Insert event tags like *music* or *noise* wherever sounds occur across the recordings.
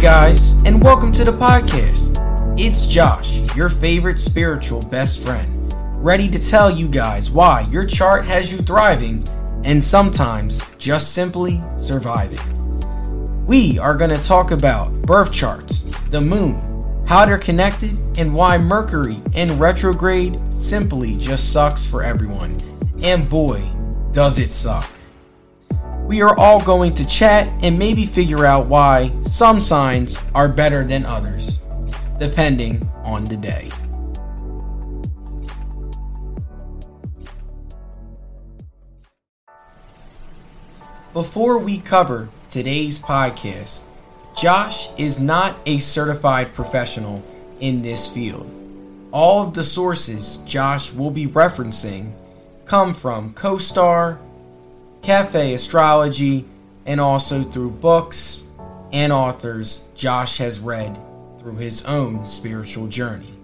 Guys, and welcome to the podcast. It's Josh, your favorite spiritual best friend, ready to tell you guys why your chart has you thriving and sometimes just simply surviving. We are going to talk about birth charts, the moon, how they're connected, and why Mercury in retrograde simply just sucks for everyone. And boy, does it suck. We are all going to chat and maybe figure out why some signs are better than others, depending on the day. Before we cover today's podcast, Josh is not a certified professional in this field. All of the sources Josh will be referencing come from CoStar, Cafe Astrology, and also through books and authors Josh has read through his own spiritual journey.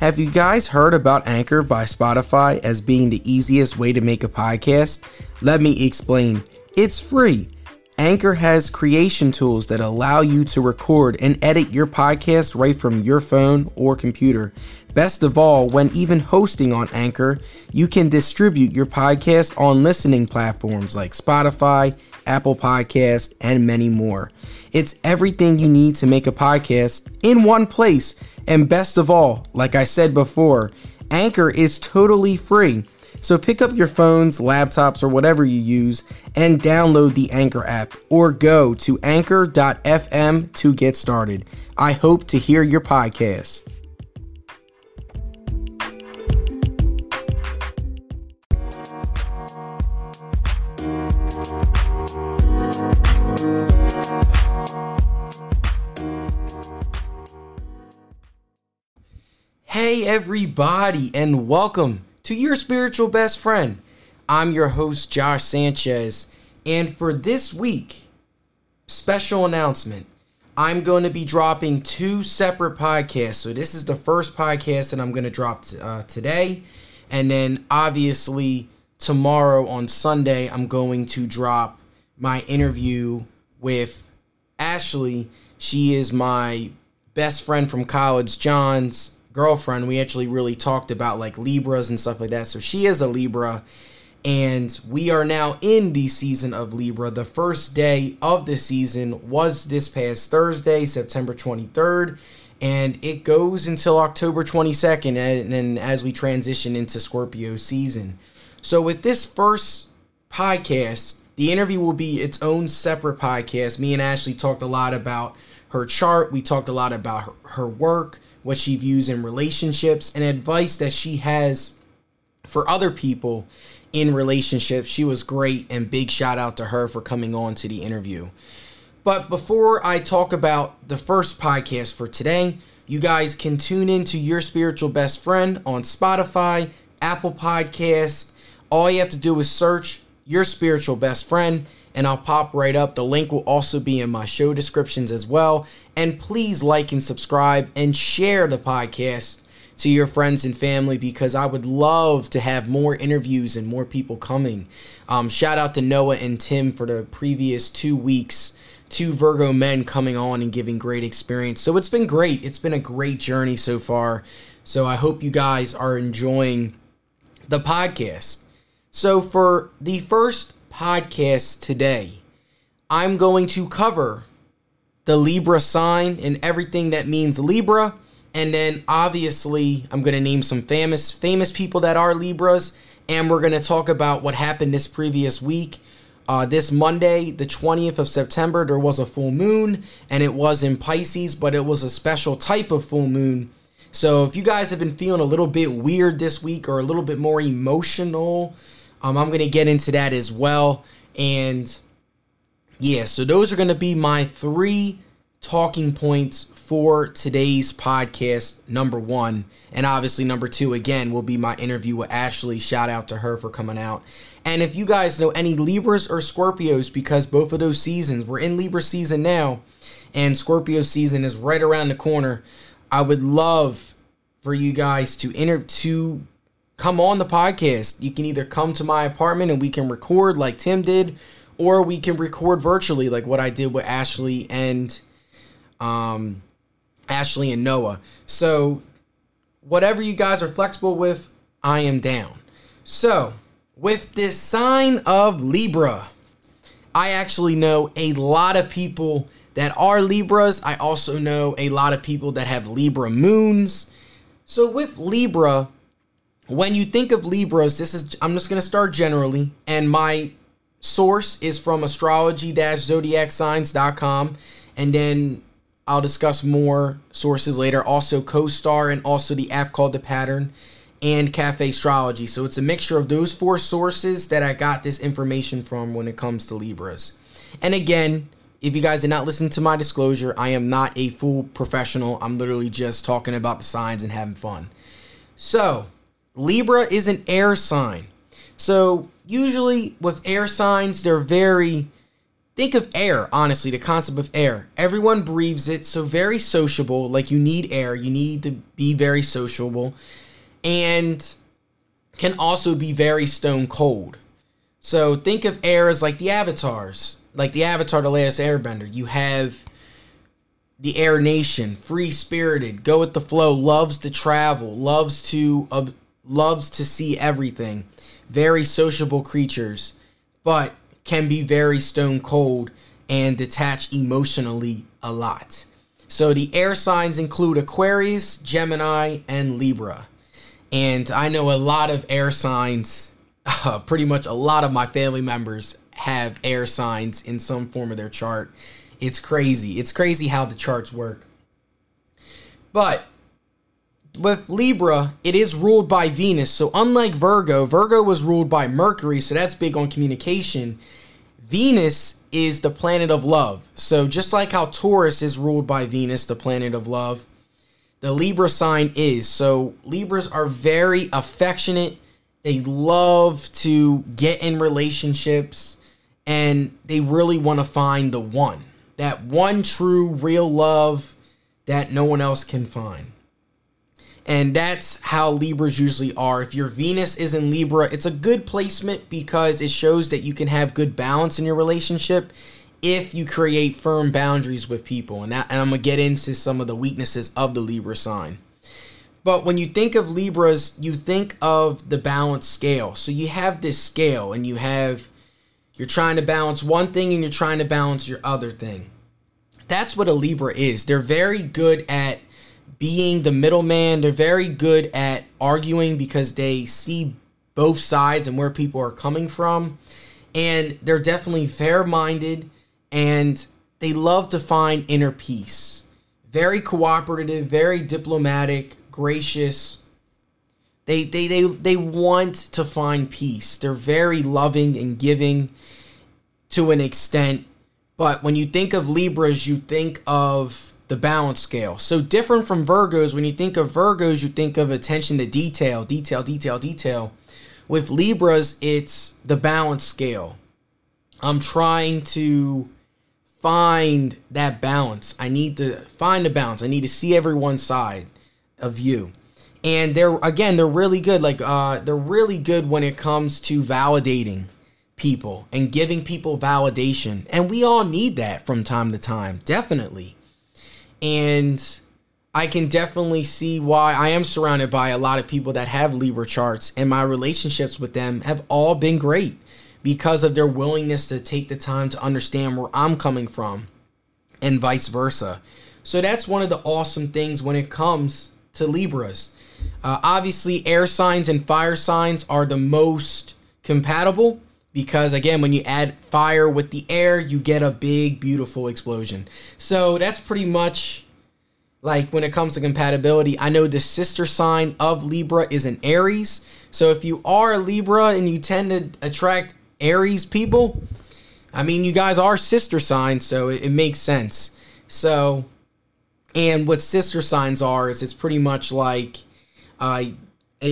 Have you guys heard about Anchor by Spotify as being the easiest way to make a podcast? Let me explain. It's free. Anchor has creation tools that allow you to record and edit your podcast right from your phone or computer. Best of all, when even hosting on Anchor, you can distribute your podcast on listening platforms like Spotify, Apple Podcast, and many more. It's everything you need to make a podcast in one place. And best of all, like I said before, Anchor is totally free. So pick up your phones, laptops, or whatever you use and download the Anchor app or go to anchor.fm to get started. I hope to hear your podcast. Hey, everybody, and welcome to your spiritual best friend. I'm your host, Josh Sanchez, and for this week, special announcement. I'm going to be dropping two separate podcasts. So, this is the first podcast that I'm going to drop t- uh, today. And then, obviously, tomorrow on Sunday, I'm going to drop my interview with Ashley. She is my best friend from college, John's girlfriend. We actually really talked about like Libras and stuff like that. So, she is a Libra and we are now in the season of Libra. The first day of the season was this past Thursday, September 23rd, and it goes until October 22nd, and then as we transition into Scorpio season. So, with this first podcast, the interview will be its own separate podcast. Me and Ashley talked a lot about her chart, we talked a lot about her, her work, what she views in relationships, and advice that she has for other people in relationships. She was great, and big shout out to her for coming on to the interview. But before I talk about the first podcast for today, you guys can tune in to Your Spiritual Best Friend on Spotify, Apple Podcast. All you have to do is search Your Spiritual Best Friend, and I'll pop right up. The link will also be in my show descriptions as well. And please like and subscribe and share the podcast to your friends and family because I would love to have more interviews and more people coming. Um, shout out to Noah and Tim for the previous two weeks. Two Virgo men coming on and giving great experience. So it's been great. It's been a great journey so far. So I hope you guys are enjoying the podcast. So for the first podcast today, I'm going to cover the Libra sign and everything that means Libra and then obviously, I'm going to name some famous famous people that are Libras and we're going to talk about what happened this previous week. Uh, this Monday, the 20th of September, there was a full moon, and it was in Pisces, but it was a special type of full moon. So, if you guys have been feeling a little bit weird this week or a little bit more emotional, um, I'm going to get into that as well. And yeah, so those are going to be my three talking points for today's podcast, number one. And obviously, number two, again, will be my interview with Ashley. Shout out to her for coming out. And if you guys know any Libras or Scorpios, because both of those seasons, we're in Libra season now, and Scorpio season is right around the corner, I would love for you guys to enter to come on the podcast. You can either come to my apartment and we can record like Tim did, or we can record virtually like what I did with Ashley and um Ashley and Noah. So whatever you guys are flexible with, I am down. So, with this sign of Libra, I actually know a lot of people that are Libras. I also know a lot of people that have Libra moons. So with Libra, when you think of Libras, this is I'm just going to start generally and my source is from astrology-zodiacsigns.com and then I'll discuss more sources later. Also CoStar and also the app called The Pattern and Cafe Astrology. So it's a mixture of those four sources that I got this information from when it comes to Libras. And again, if you guys did not listen to my disclosure, I am not a full professional. I'm literally just talking about the signs and having fun. So, Libra is an air sign. So, usually with air signs, they're very think of air, honestly, the concept of air. Everyone breathes it, so very sociable. Like you need air, you need to be very sociable, and can also be very stone cold. So think of air as like the avatars like the Avatar, the Last Airbender. You have the Air Nation, free spirited, go with the flow, loves to travel, loves to uh, loves to see everything. Very sociable creatures, but can be very stone cold and detached emotionally a lot. So the air signs include Aquarius, Gemini, and Libra. And I know a lot of air signs, *laughs* uh, pretty much a lot of my family members have air signs in some form of their chart. It's crazy. It's crazy how the charts work. But with Libra, it is ruled by Venus. So unlike Virgo, Virgo was ruled by Mercury, so that's big on communication. Venus is the planet of love. So just like how Taurus is ruled by Venus, the planet of love, the Libra sign is. So Libras are very affectionate. They love to get in relationships and they really want to find the one that one true real love that no one else can find and that's how libras usually are if your venus is in libra it's a good placement because it shows that you can have good balance in your relationship if you create firm boundaries with people and, that, and i'm gonna get into some of the weaknesses of the libra sign but when you think of libras you think of the balance scale so you have this scale and you have you're trying to balance one thing and you're trying to balance your other thing. That's what a Libra is. They're very good at being the middleman. They're very good at arguing because they see both sides and where people are coming from. And they're definitely fair minded and they love to find inner peace. Very cooperative, very diplomatic, gracious, they they they they want to find peace. They're very loving and giving to an extent, but when you think of Libras, you think of the balance scale. So different from Virgos, when you think of Virgos, you think of attention to detail, detail, detail, detail. With Libras, it's the balance scale. I'm trying to find that balance. I need to find the balance. I need to see everyone's side of you and they're again they're really good like uh they're really good when it comes to validating people and giving people validation and we all need that from time to time definitely and I can definitely see why I am surrounded by a lot of people that have Libra charts, and my relationships with them have all been great because of their willingness to take the time to understand where I'm coming from, and vice versa. So that's one of the awesome things when it comes to Libras. Uh, obviously, air signs and fire signs are the most compatible because, again, when you add fire with the air, you get a big, beautiful explosion. So that's pretty much like when it comes to compatibility. I know the sister sign of Libra is an Aries. So if you are a Libra and you tend to attract Aries people, I mean, you guys are sister signs, so it, it makes sense. So, and what sister signs are is it's pretty much like uh,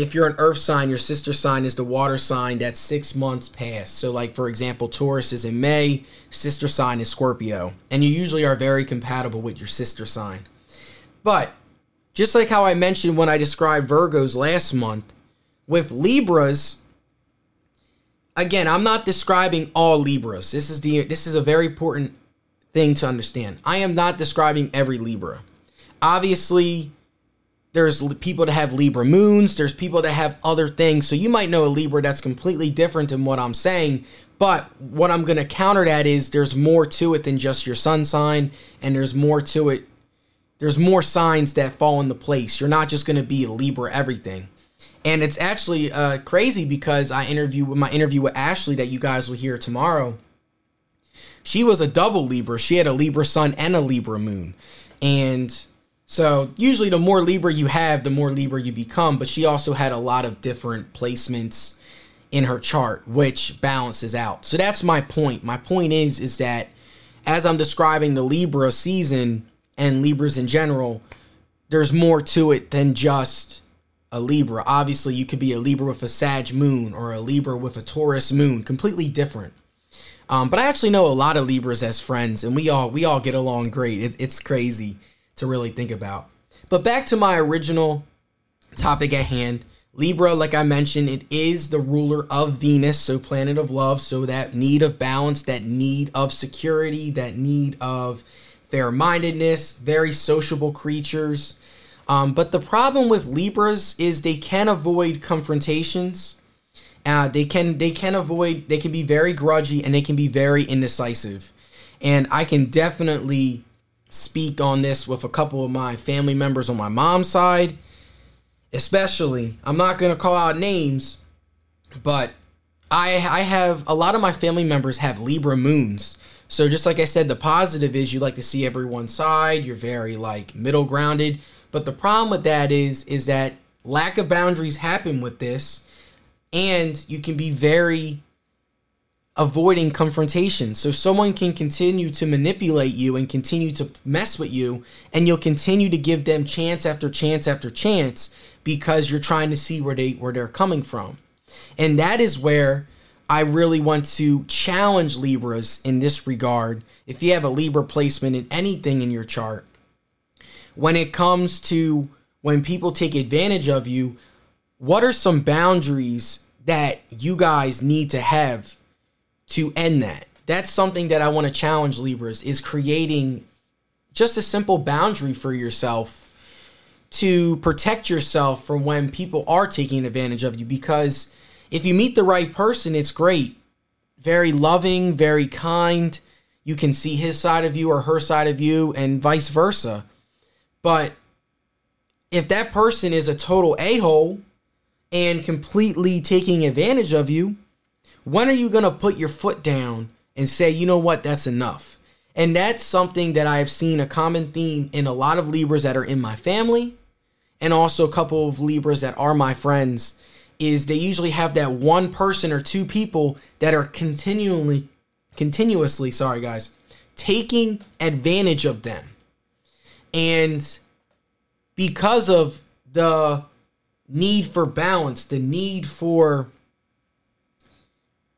if you're an earth sign, your sister sign is the water sign that's six months past. So, like for example, Taurus is in May, sister sign is Scorpio, and you usually are very compatible with your sister sign. But just like how I mentioned when I described Virgos last month, with Libras, again, I'm not describing all Libras. This is the this is a very important thing to understand. I am not describing every Libra. Obviously, there's people that have Libra moons, there's people that have other things. So you might know a Libra that's completely different than what I'm saying, but what I'm going to counter that is there's more to it than just your sun sign and there's more to it. There's more signs that fall into place. You're not just going to be a Libra everything. And it's actually uh, crazy because I interview with my interview with Ashley that you guys will hear tomorrow. She was a double Libra. She had a Libra sun and a Libra moon. And so usually the more Libra you have, the more Libra you become. But she also had a lot of different placements in her chart, which balances out. So that's my point. My point is, is that as I'm describing the Libra season and Libras in general, there's more to it than just a Libra. Obviously, you could be a Libra with a Sag moon or a Libra with a Taurus moon, completely different. Um, but I actually know a lot of Libras as friends, and we all we all get along great. It, it's crazy to really think about. But back to my original topic at hand. Libra, like I mentioned, it is the ruler of Venus, so planet of love, so that need of balance, that need of security, that need of fair mindedness, very sociable creatures. Um, but the problem with Libras is they can avoid confrontations. Uh, they can they can avoid they can be very grudgy and they can be very indecisive. And I can definitely speak on this with a couple of my family members on my mom's side, especially. I'm not going to call out names, but I I have a lot of my family members have Libra moons. So just like I said, the positive is you like to see everyone's side. You're very like middle grounded. But the problem with that is is that lack of boundaries happen with this and you can be very avoiding confrontation. So someone can continue to manipulate you and continue to mess with you and you'll continue to give them chance after chance after chance because you're trying to see where they where they're coming from. And that is where I really want to challenge Libras in this regard. If you have a Libra placement in anything in your chart, when it comes to when people take advantage of you, what are some boundaries that you guys need to have to end that? That's something that I want to challenge Libras is creating just a simple boundary for yourself to protect yourself from when people are taking advantage of you because if you meet the right person, it's great. Very loving, very kind. You can see his side of you or her side of you, and vice versa. But if that person is a total a hole and completely taking advantage of you, when are you going to put your foot down and say, you know what, that's enough? And that's something that I have seen a common theme in a lot of Libras that are in my family and also a couple of Libras that are my friends is they usually have that one person or two people that are continually continuously, sorry guys, taking advantage of them. And because of the need for balance, the need for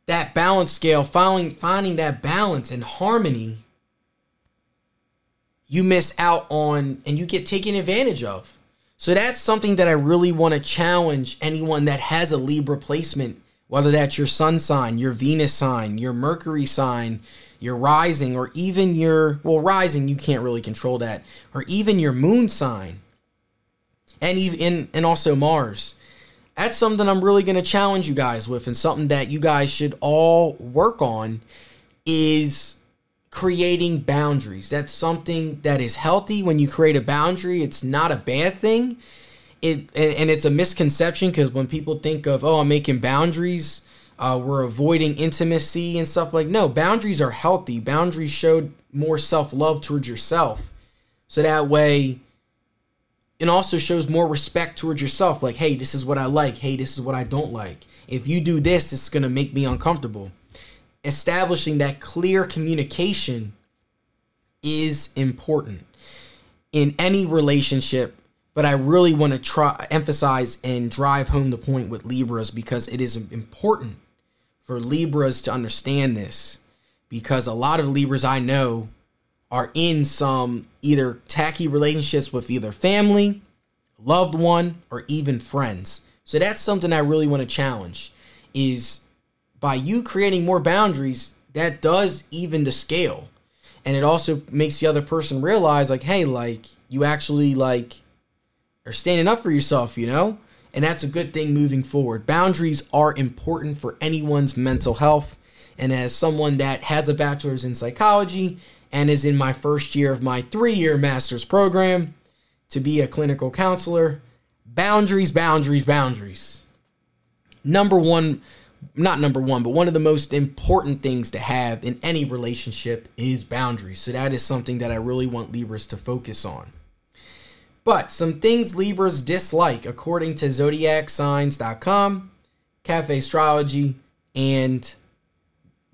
that balance scale, finding finding that balance and harmony, you miss out on and you get taken advantage of. So that's something that I really want to challenge anyone that has a Libra placement, whether that's your sun sign, your Venus sign, your Mercury sign, your rising, or even your, well, rising, you can't really control that, or even your moon sign, and even, and also Mars. That's something I'm really going to challenge you guys with, and something that you guys should all work on is creating boundaries. That's something that is healthy when you create a boundary. It's not a bad thing. It and, and it's a misconception because when people think of oh I'm making boundaries, uh, we're avoiding intimacy and stuff like no boundaries are healthy. Boundaries show more self love towards yourself, so that way. It also shows more respect towards yourself. Like, hey, this is what I like. Hey, this is what I don't like. If you do this, it's gonna make me uncomfortable establishing that clear communication is important in any relationship but I really want to try emphasize and drive home the point with Libras because it is important for Libras to understand this because a lot of Libras I know are in some either tacky relationships with either family, loved one, or even friends. So that's something I really want to challenge is by you creating more boundaries, that does even the scale. And it also makes the other person realize like, hey, like you actually like are standing up for yourself, you know? And that's a good thing moving forward. Boundaries are important for anyone's mental health. And as someone that has a bachelor's in psychology and is in my first year of my three year master's program to be a clinical counselor, boundaries, boundaries, boundaries. Number one, not number one, but one of the most important things to have in any relationship is boundaries. So that is something that I really want Libras to focus on. But some things Libras dislike, according to zodiacsigns.com, Cafe Astrology, and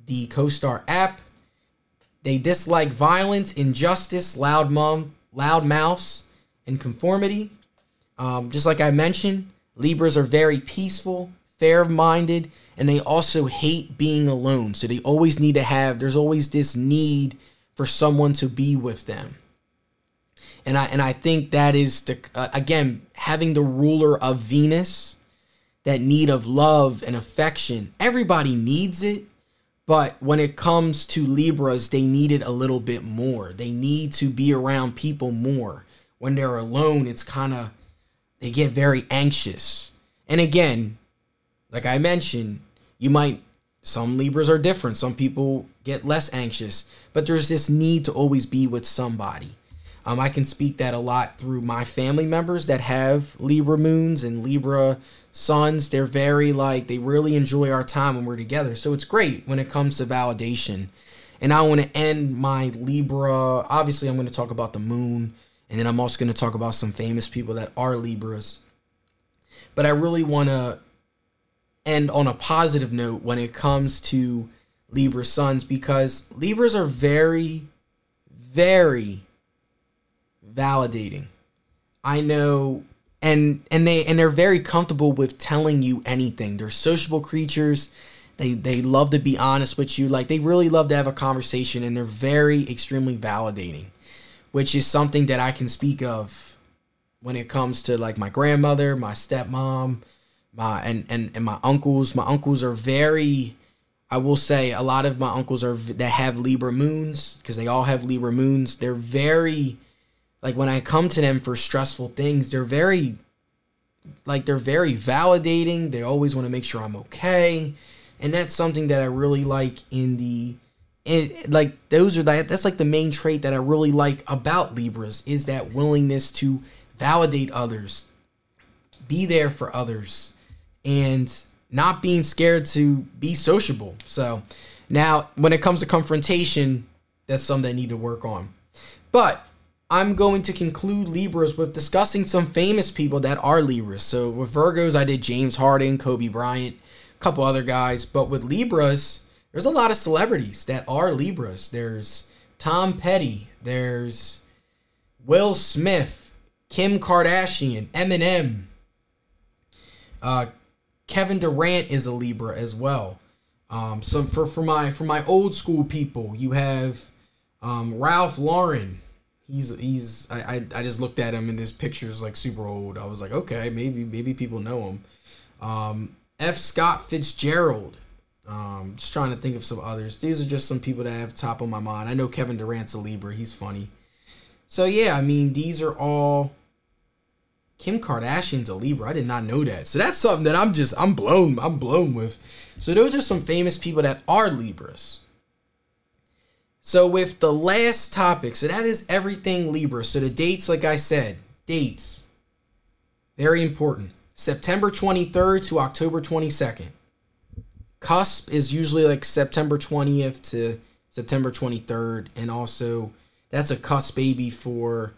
the CoStar app. They dislike violence, injustice, loud mom, loud mouths, and conformity. Um, just like I mentioned, Libras are very peaceful, fair minded, and they also hate being alone. So they always need to have, there's always this need for someone to be with them. And I and I think that is the uh, again having the ruler of Venus, that need of love and affection. Everybody needs it, but when it comes to Libras, they need it a little bit more. They need to be around people more. When they're alone, it's kind of they get very anxious. And again, like I mentioned, you might some Libras are different. Some people get less anxious, but there's this need to always be with somebody. Um, I can speak that a lot through my family members that have Libra moons and Libra suns. They're very like they really enjoy our time when we're together. So it's great when it comes to validation. And I want to end my Libra. Obviously, I'm going to talk about the moon, and then I'm also going to talk about some famous people that are Libras. But I really want to end on a positive note when it comes to Libra suns because Libras are very, very validating. I know and and they and they're very comfortable with telling you anything. They're sociable creatures. They they love to be honest with you. Like they really love to have a conversation and they're very extremely validating, which is something that I can speak of when it comes to like my grandmother, my stepmom, my and and and my uncles. My uncles are very I will say a lot of my uncles are that have Libra moons because they all have Libra moons. They're very like when I come to them for stressful things, they're very like they're very validating. They always want to make sure I'm okay. And that's something that I really like in the and like those are that that's like the main trait that I really like about Libras is that willingness to validate others, be there for others, and not being scared to be sociable. So now when it comes to confrontation, that's something I need to work on. But I'm going to conclude Libras with discussing some famous people that are Libras. So with Virgos, I did James Harden, Kobe Bryant, a couple other guys. But with Libras, there's a lot of celebrities that are Libras. There's Tom Petty, there's Will Smith, Kim Kardashian, Eminem. Uh, Kevin Durant is a Libra as well. Um, so for for my for my old school people, you have um, Ralph Lauren he's he's I, I I just looked at him and his picture's like super old. I was like, okay, maybe maybe people know him. Um, F. Scott Fitzgerald. Um, just trying to think of some others. These are just some people that I have top of my mind. I know Kevin Durant's a Libra. He's funny. So yeah, I mean these are all. Kim Kardashian's a Libra. I did not know that. So that's something that I'm just I'm blown I'm blown with. So those are some famous people that are Libras. So with the last topic, so that is everything Libra. So the dates, like I said, dates, very important. September 23rd to October 22nd. Cusp is usually like September 20th to September 23rd. And also, that's a cusp baby for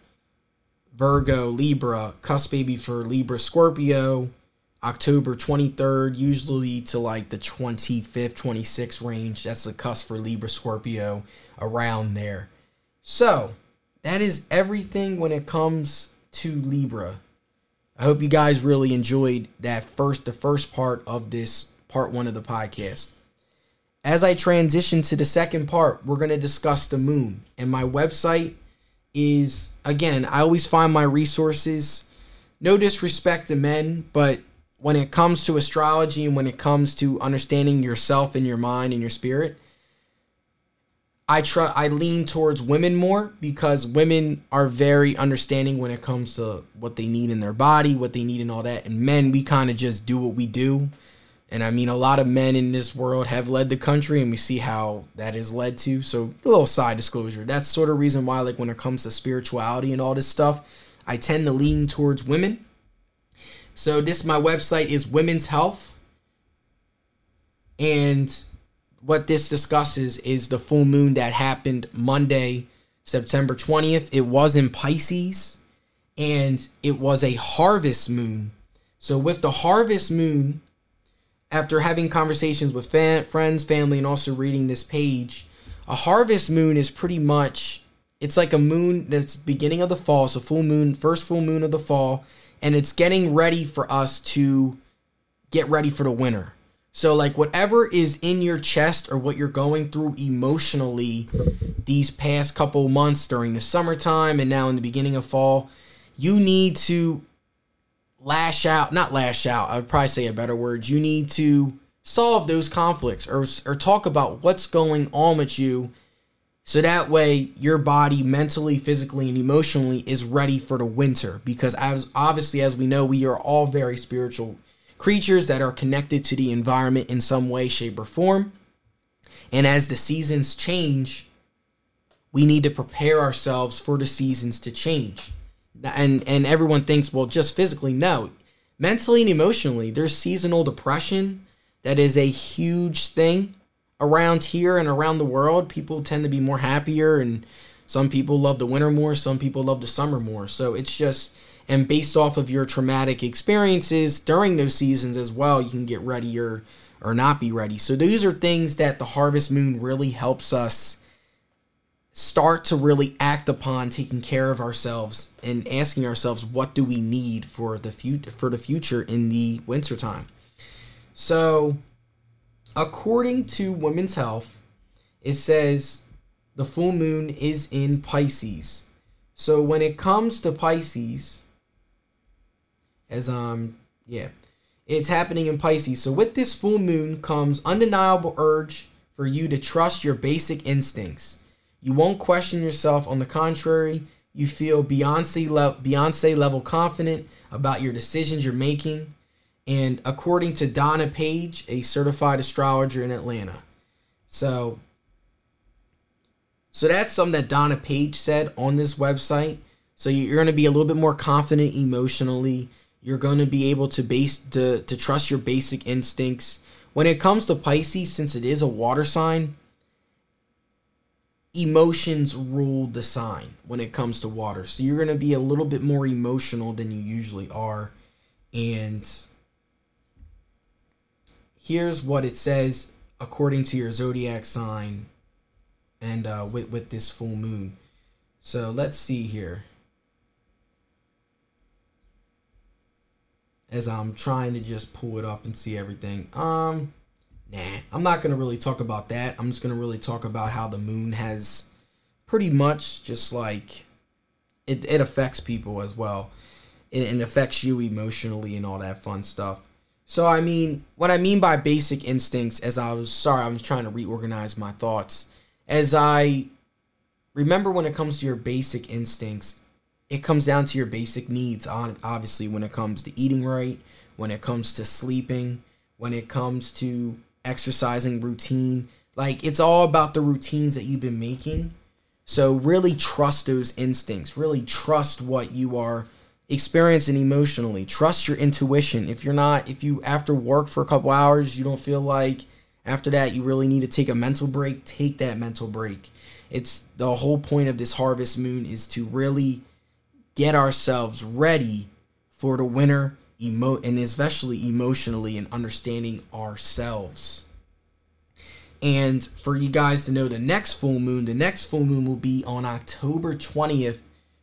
Virgo, Libra, cusp baby for Libra, Scorpio, October 23rd, usually to like the 25th, 26th range. That's the cusp for Libra, Scorpio, around there. So, that is everything when it comes to Libra. I hope you guys really enjoyed that first, the first part of this part one of the podcast. As I transition to the second part, we're going to discuss the moon. And my website is, again, I always find my resources. No disrespect to men, but when it comes to astrology and when it comes to understanding yourself and your mind and your spirit, I try I lean towards women more because women are very understanding when it comes to what they need in their body, what they need and all that. And men, we kind of just do what we do. And I mean, a lot of men in this world have led the country, and we see how that is led to. So, a little side disclosure. That's sort of reason why, like, when it comes to spirituality and all this stuff, I tend to lean towards women. So, this my website is Women's Health, and what this discusses is the full moon that happened Monday, September 20th. It was in Pisces and it was a harvest moon. So, with the harvest moon, after having conversations with friends, family, and also reading this page, a harvest moon is pretty much it's like a moon that's beginning of the fall, so full moon, first full moon of the fall, and it's getting ready for us to get ready for the winter. So, like, whatever is in your chest or what you're going through emotionally these past couple months during the summertime and now in the beginning of fall, you need to lash out, not lash out, I would probably say a better word. You need to solve those conflicts or, or talk about what's going on with you so that way your body mentally, physically, and emotionally is ready for the winter. Because, as obviously, as we know, we are all very spiritual creatures that are connected to the environment in some way, shape, or form. And as the seasons change, we need to prepare ourselves for the seasons to change. And and everyone thinks, well, just physically, no. Mentally and emotionally, there's seasonal depression that is a huge thing around here and around the world. People tend to be more happier and some people love the winter more, some people love the summer more. So it's just and based off of your traumatic experiences during those seasons as well, you can get ready or or not be ready. So these are things that the harvest moon really helps us start to really act upon taking care of ourselves and asking ourselves what do we need for the future for the future in the wintertime. So according to Women's Health, it says the full moon is in Pisces. So when it comes to Pisces, as um yeah it's happening in pisces. So with this full moon comes undeniable urge for you to trust your basic instincts. You won't question yourself. On the contrary you feel beyonce, le- beyonce level confident about your decisions you're making and according to donna page a certified astrologer in atlanta so so that's something that donna page said on this website so you're going to be a little bit more confident emotionally you're going to be able to base to, to trust your basic instincts. When it comes to Pisces, since it is a water sign, emotions rule the sign when it comes to water. So you're going to be a little bit more emotional than you usually are. And here's what it says according to your zodiac sign and uh, with, with this full moon. So let's see here. as I'm trying to just pull it up and see everything. Um, nah, I'm not gonna really talk about that. I'm just gonna really talk about how the moon has pretty much just like it, it affects people as well. It, it affects you emotionally and all that fun stuff. So I mean, what I mean by basic instincts, as I was sorry, I was trying to reorganize my thoughts. As I remember, when it comes to your basic instincts, it comes down to your basic needs on obviously when it comes to eating right when it comes to sleeping when it comes to exercising routine. Like it's all about the routines that you've been making. So really trust those instincts. Really trust what you are experiencing emotionally trust your intuition if you're not if you after work for a couple hours you don't feel like after that you really need to take a mental break take that mental break it's the whole point of this harvest moon is to really get ourselves ready for the winter emo and especially emotionally and understanding ourselves. And for you guys to know the next full moon, the next full moon will be on October 20th,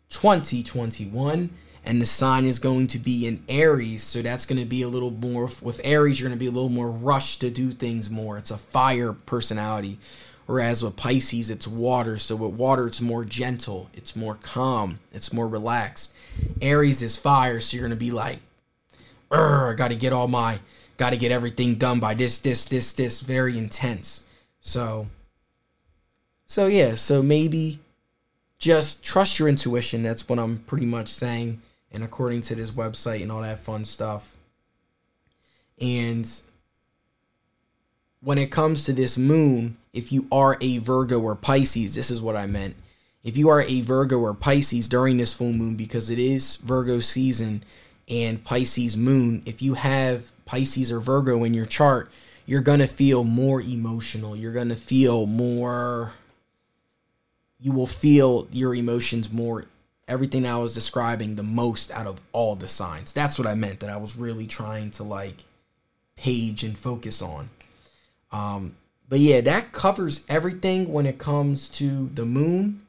2021. And the sign is going to be in Aries. So that's going to be a little more, with Aries, you're going to be a little more rushed to do things more. It's a fire personality. Whereas with Pisces, it's water. So with water, it's more gentle, it's more calm, it's more relaxed. Aries is fire, so you're going to be like I got to get all my, got to get everything done by this, this, this, this. Very intense. So, so yeah. So maybe just trust your intuition. That's what I'm pretty much saying. And according to this website and all that fun stuff. And when it comes to this moon, if you are a Virgo or Pisces, this is what I meant. If you are a Virgo or Pisces during this full moon, because it is Virgo season and Pisces moon, if you have Pisces or Virgo in your chart, you're going to feel more emotional. You're going to feel more, you will feel your emotions more, everything I was describing the most out of all the signs. That's what I meant, that I was really trying to like page and focus on. Um, but yeah, that covers everything when it comes to the moon,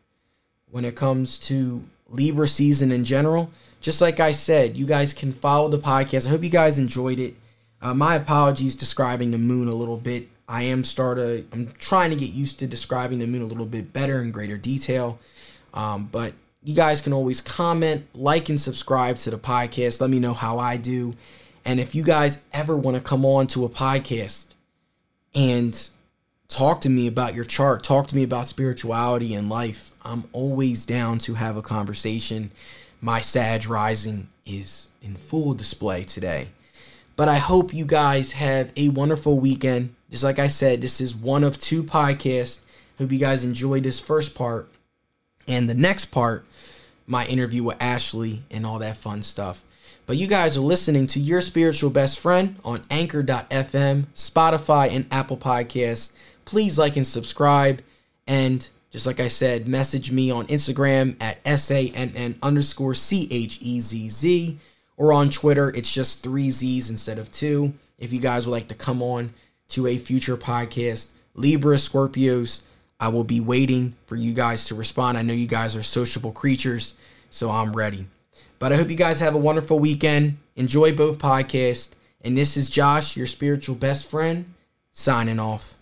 when it comes to Libra season in general. Just like I said, you guys can follow the podcast. I hope you guys enjoyed it. Uh, my apologies describing the moon a little bit. I am starting. I'm trying to get used to describing the moon a little bit better in greater detail. Um, but you guys can always comment, like, and subscribe to the podcast. Let me know how I do. And if you guys ever want to come on to a podcast and talk to me about your chart, talk to me about spirituality and life. I'm always down to have a conversation. My Sag Rising is in full display today. But I hope you guys have a wonderful weekend. Just like I said, this is one of two podcasts. Hope you guys enjoyed this first part. And the next part, my interview with Ashley and all that fun stuff. But you guys are listening to Your Spiritual Best Friend on Anchor.fm, Spotify, and Apple Podcasts. Please like and subscribe. And just like I said, message me on Instagram at S-A-N-N underscore C-H-E-Z-Z. Or on Twitter, it's just three Z's instead of two. If you guys would like to come on to a future podcast, Libra, Scorpios, I will be waiting for you guys to respond. I know you guys are sociable creatures, so I'm ready. But I hope you guys have a wonderful weekend. Enjoy both podcasts. And this is Josh, your spiritual best friend, signing off.